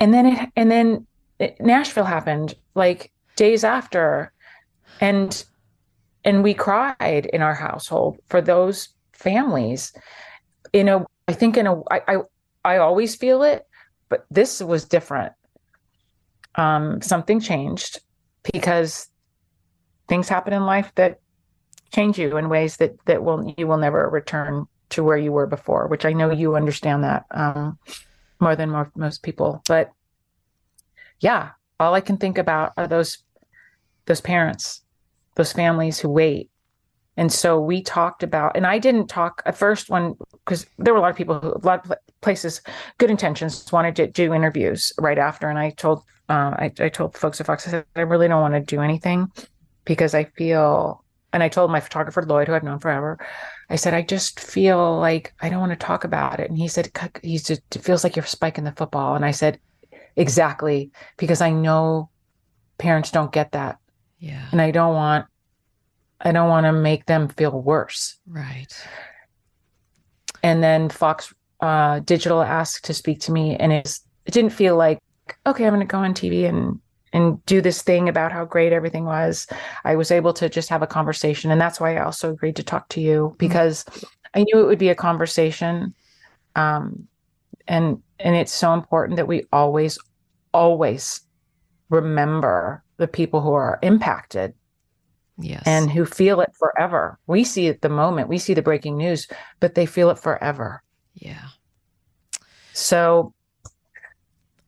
Speaker 2: and then it and then it, Nashville happened like days after, and and we cried in our household for those families. You know, I think in a I I, I always feel it, but this was different. Um, something changed because things happen in life that change you in ways that that will you will never return to where you were before which i know you understand that um, more than more, most people but yeah all i can think about are those those parents those families who wait and so we talked about and i didn't talk at first when because there were a lot of people who a lot of places good intentions wanted to do interviews right after. And i told uh, I, I told folks at fox i said i really don't want to do anything because i feel and i told my photographer lloyd who i've known forever i said i just feel like i don't want to talk about it. And he said he just it feels like you're spiking the football. And i said exactly because i know parents don't get that.
Speaker 1: Yeah.
Speaker 2: and i don't want I don't want to make them feel worse.
Speaker 1: Right.
Speaker 2: And then Fox uh, Digital asked to speak to me, and it's, it didn't feel like, okay, I'm going to go on TV and and do this thing about how great everything was. I was able to just have a conversation, and that's why I also agreed to talk to you because I knew it would be a conversation. Um, and and it's so important that we always, always remember the people who are impacted
Speaker 1: Yes.
Speaker 2: and who feel it forever. We see it the moment, we see the breaking news, but they feel it forever.
Speaker 1: yeah.
Speaker 2: So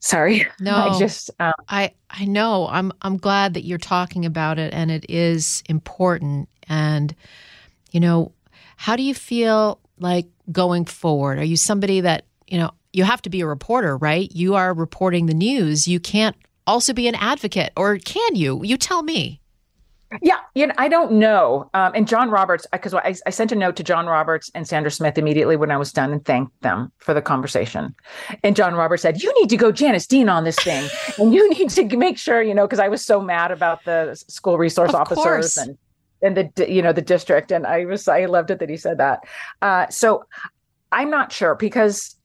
Speaker 2: sorry.
Speaker 1: No.
Speaker 2: I just um,
Speaker 1: I I know. I'm I'm glad that you're talking about it and it is important and you know, how do you feel like going forward? Are you somebody that, you know, you have to be a reporter, right? You are reporting the news. You can't also be an advocate or can you? You tell me.
Speaker 2: Yeah, you know, I don't know. Um, and John Roberts, because I, I sent a note to John Roberts and Sandra Smith immediately when I was done and thanked them for the conversation. And John Roberts said, "You need to go Janice Dean on this thing, and you need to make sure you know." Because I was so mad about the school resource
Speaker 1: Of
Speaker 2: officers
Speaker 1: course.
Speaker 2: and and the you know the district, and I was I loved it that he said that. Uh, so I'm not sure because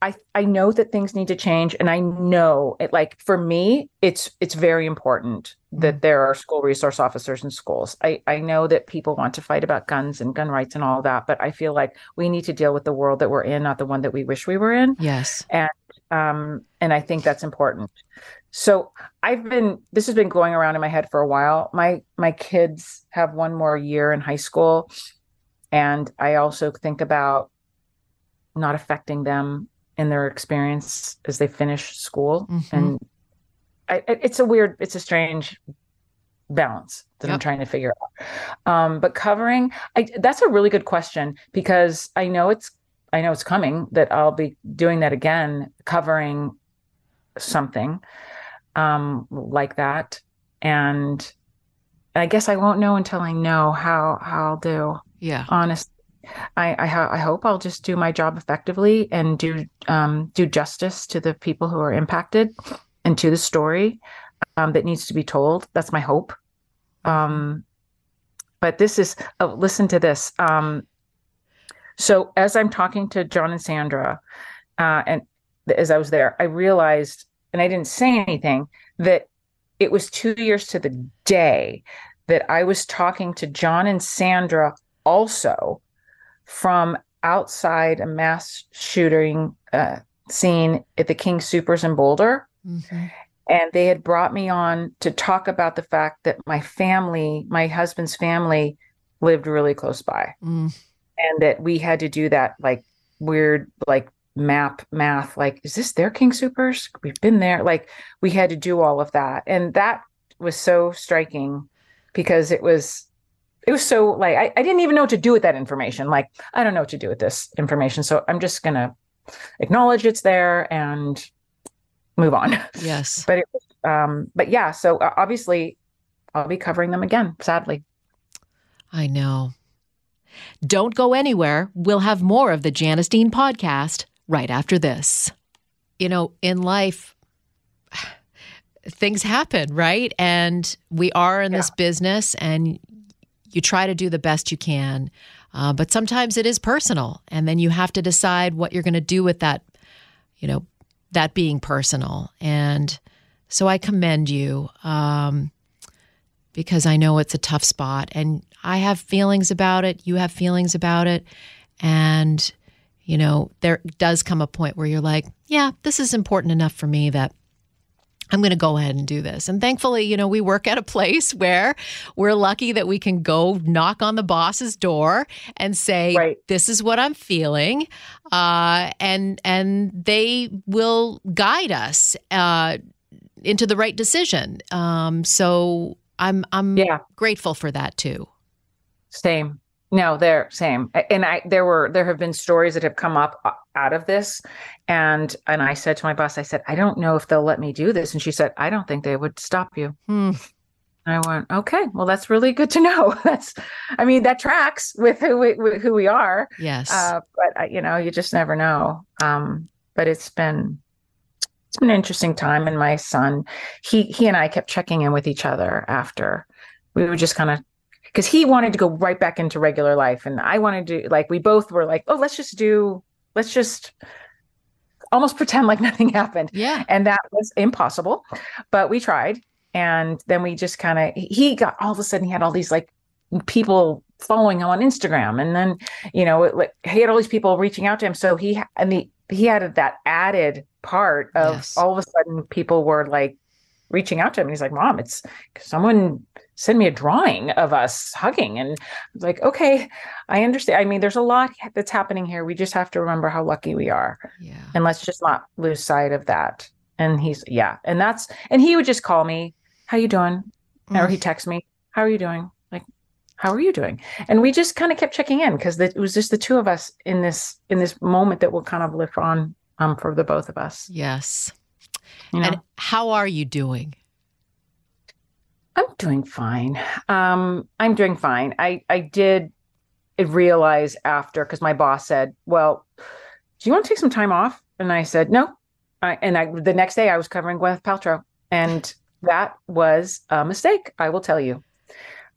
Speaker 2: I I know that things need to change, and I know it. Like for me, it's it's very important that there are school resource officers in schools. I I know that people want to fight about guns and gun rights and all that, but I feel like we need to deal with the world that we're in, not the one that we wish we were in.
Speaker 1: Yes.
Speaker 2: And um, and I think that's important. So I've been this has been going around in my head for a while. My my kids have one more year in high school, and I also think about not affecting them in their experience as they finish school.
Speaker 1: Mhm.
Speaker 2: And I, it's a weird, it's a strange balance that I'm trying to figure out. Um, but covering, I, that's a really good question because I know it's I know it's coming that I'll be doing that again, covering something um, like that, and I guess I won't know until I know how how I'll do.
Speaker 1: Yeah.
Speaker 2: Honest, I I, ho- I hope I'll just do my job effectively and do um, do justice to the people who are impacted and to the story um, that needs to be told. That's my hope. Um, but this is oh, listen to this. Um, so as I'm talking to John and Sandra, uh, and as I was there, I realized, and I didn't say anything, that it was two years to the day that I was talking to John and Sandra also from outside a mass shooting uh, scene at the King Soopers in Boulder
Speaker 1: Mhm.
Speaker 2: and they had brought me on to talk about the fact that my family, my husband's family, lived really close by,
Speaker 1: Mm.
Speaker 2: and that we had to do that like weird like map math. Like, is this their King Soopers? We've been there. Like, we had to do all of that, and that was so striking because it was. It was so like I, I didn't even know what to do with that information. Like I don't know what to do with this information, so I'm just gonna acknowledge it's there and move on.
Speaker 1: Yes.
Speaker 2: but it um but yeah so uh, obviously i'll be covering them again sadly
Speaker 1: I know. Don't go anywhere. We'll have more of the Janice Dean podcast right after this. You know, in life, things happen, right? And we are in this business, and you try to do the best you can. Uh, but sometimes it is personal, and then you have to decide what you're going to do with that, you know, that being personal. And so I commend you um, because I know it's a tough spot, and I have feelings about it. You have feelings about it, and you know, there does come a point where you're like, yeah, this is important enough for me that I'm going to go ahead and do this. And thankfully, you know, we work at a place where we're lucky that we can go knock on the boss's door and say,
Speaker 2: Right.
Speaker 1: "This is what I'm feeling," uh, and and they will guide us uh, into the right decision. Um, so I'm I'm
Speaker 2: Yeah.
Speaker 1: grateful for that too.
Speaker 2: Same. No, they're same. And I there were there have been stories that have come up out of this and and I said to my boss I said I don't know if they'll let me do this and she said I don't think they would stop you.
Speaker 1: Hmm.
Speaker 2: I went, "Okay, well that's really good to know." That's I mean that tracks with who we with who we are.
Speaker 1: Yes.
Speaker 2: Uh but uh, you know, you just never know. Um but it's been it's been an interesting time and my son he he and I kept checking in with each other after we would just kind of because he wanted to go right back into regular life and I wanted to like we both were like oh let's just do let's just almost pretend like nothing happened
Speaker 1: yeah.
Speaker 2: and that was impossible but we tried and then we just kind of he got all of a sudden he had all these like people following him on instagram and then you know it, like he had all these people reaching out to him so he and the he had that added part of
Speaker 1: Yes.
Speaker 2: all of a sudden people were like reaching out to him and he's like mom it's someone send me a drawing of us hugging and like okay i understand i mean there's a lot that's happening here. We just have to remember how lucky we are.
Speaker 1: Yeah.
Speaker 2: and let's just not lose sight of that. And he's yeah. And that's and he would just call me how you doing? Or he texts me how are you doing? Like how are you doing? And we just kind of kept checking in because it was just the two of us in this in this moment that will kind of live on um for the both of us.
Speaker 1: Yes.
Speaker 2: you know?
Speaker 1: And how are you doing?
Speaker 2: I'm doing fine. Um i'm doing fine. I i did realize after because my boss said well do you want to take some time off? And i said no. I, and i the next day i was covering gwyneth paltrow and that was a mistake i will tell you.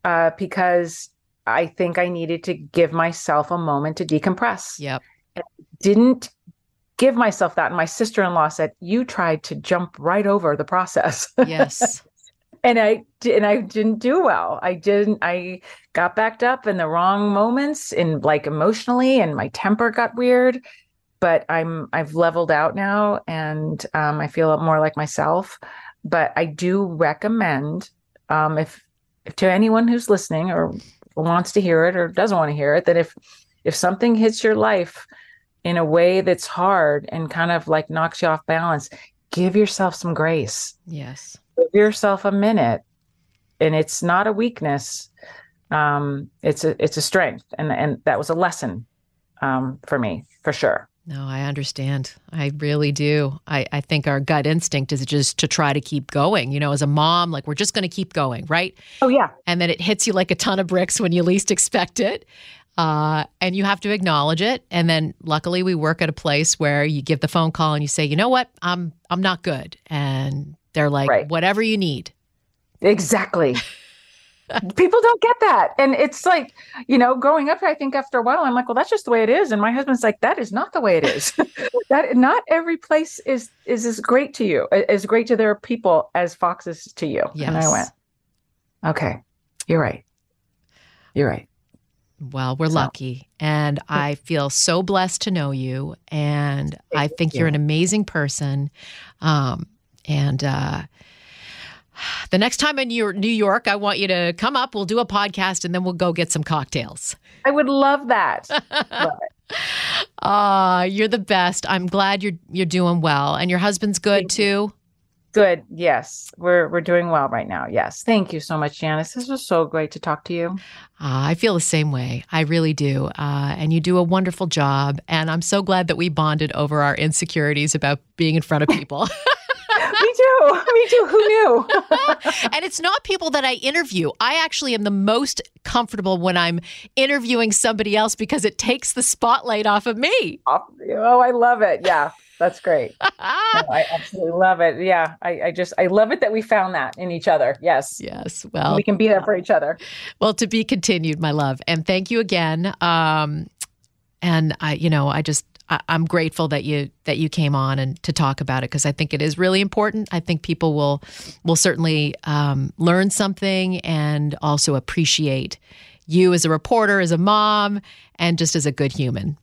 Speaker 2: Uh because i think i needed to give myself a moment to decompress.
Speaker 1: Yep.
Speaker 2: didn't give myself that and my sister-in-law said you tried to jump right over the process.
Speaker 1: Yes.
Speaker 2: And I and I didn't do well. I didn't. I got backed up in the wrong moments, and like emotionally, and my temper got weird. But I'm I've leveled out now, and um, I feel more like myself. But I do recommend um, if, if to anyone who's listening or wants to hear it or doesn't want to hear it, that if if something hits your life in a way that's hard and kind of like knocks you off balance, give yourself some grace
Speaker 1: yes.
Speaker 2: Give yourself a minute and it's not a weakness um it's a it's a strength and and that was a lesson um for me for sure
Speaker 1: No, I understand. I really do. I, I think our gut instinct is just to try to keep going. You know, as a mom, like we're just going to keep going, right?
Speaker 2: oh yeah
Speaker 1: And then it hits you like a ton of bricks when you least expect it. Uh, and you have to acknowledge it. And then luckily we work at a place where you give the phone call and you say, you know what, I'm I'm not good. And they're like,
Speaker 2: Right.
Speaker 1: whatever you need.
Speaker 2: exactly people don't get that and it's like you know growing up i think after a while i'm like well that's just the way it is and my husband's like that is not the way it is that not every place is is as great to you as great to their people as fox is to you and i
Speaker 1: Yes.
Speaker 2: went okay you're right you're right
Speaker 1: Well, we're
Speaker 2: So-
Speaker 1: lucky. And I feel so blessed to know you. And I think you're an amazing person. Um, and uh, the next time in your New York, I want you to come up. We'll do a podcast and then we'll go get some cocktails.
Speaker 2: i would love that Love.
Speaker 1: Ah, you're the best. I'm glad you're you're doing well. And your husband's good too.
Speaker 2: Good. Yes, we're we're doing well right now. Yes, thank you so much, Janice. This was so great to talk to you.
Speaker 1: Uh, I feel the same way. I really do. Uh, and you do a wonderful job. And I'm so glad that we bonded over our insecurities about being in front of people.
Speaker 2: Me too. Me too. Who knew?
Speaker 1: and it's not people that I interview. I actually am the most comfortable when I'm interviewing somebody else because it takes the spotlight off of me.
Speaker 2: Oh, I love it. Yeah, that's great. no, I absolutely love it. Yeah, I, I, just I love it that we found that in each other. Yes.
Speaker 1: Yes. Well,
Speaker 2: we can be there for each other.
Speaker 1: Well, to be continued, my love, and thank you again. Um, and I, you know, I just I, am grateful that you that you came on and to talk about it because I think it is really important. I think people will will certainly um, learn something and also appreciate you as a reporter, as a mom, and just as a good human.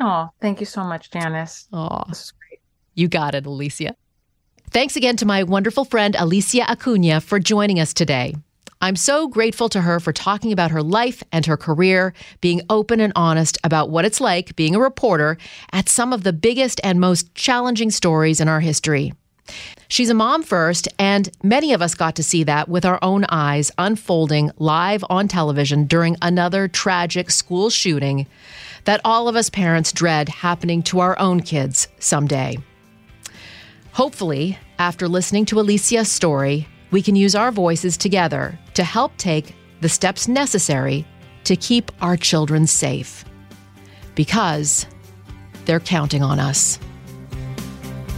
Speaker 2: Oh, thank you so much, Janice.
Speaker 1: Oh, this is great. You got it, Alicia. Thanks again to my wonderful friend Alicia Acuna for joining us today. I'm so grateful to her for talking about her life and her career, being open and honest about what it's like being a reporter at some of the biggest and most challenging stories in our history. She's a mom first, and many of us got to see that with our own eyes unfolding live on television during another tragic school shooting that all of us parents dread happening to our own kids someday. Hopefully, after listening to Alicia's story, we can use our voices together to help take the steps necessary to keep our children safe. Because they're counting on us.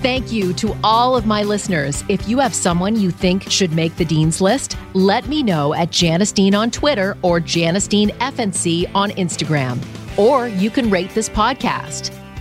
Speaker 1: Thank you to all of my listeners. If you have someone you think should make the Dean's List, let me know at Janice Dean on Twitter or Janice Dean FNC on Instagram. Or you can rate this podcast.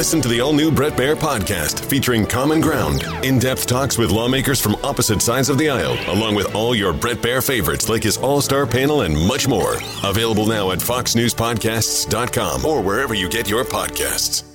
Speaker 3: Listen to the all new Bret Baier podcast featuring Common Ground, in depth talks with lawmakers from opposite sides of the aisle, along with all your Bret Baier favorites like his all star panel and much more. Available now at foxnewspodcasts.com or wherever you get your podcasts.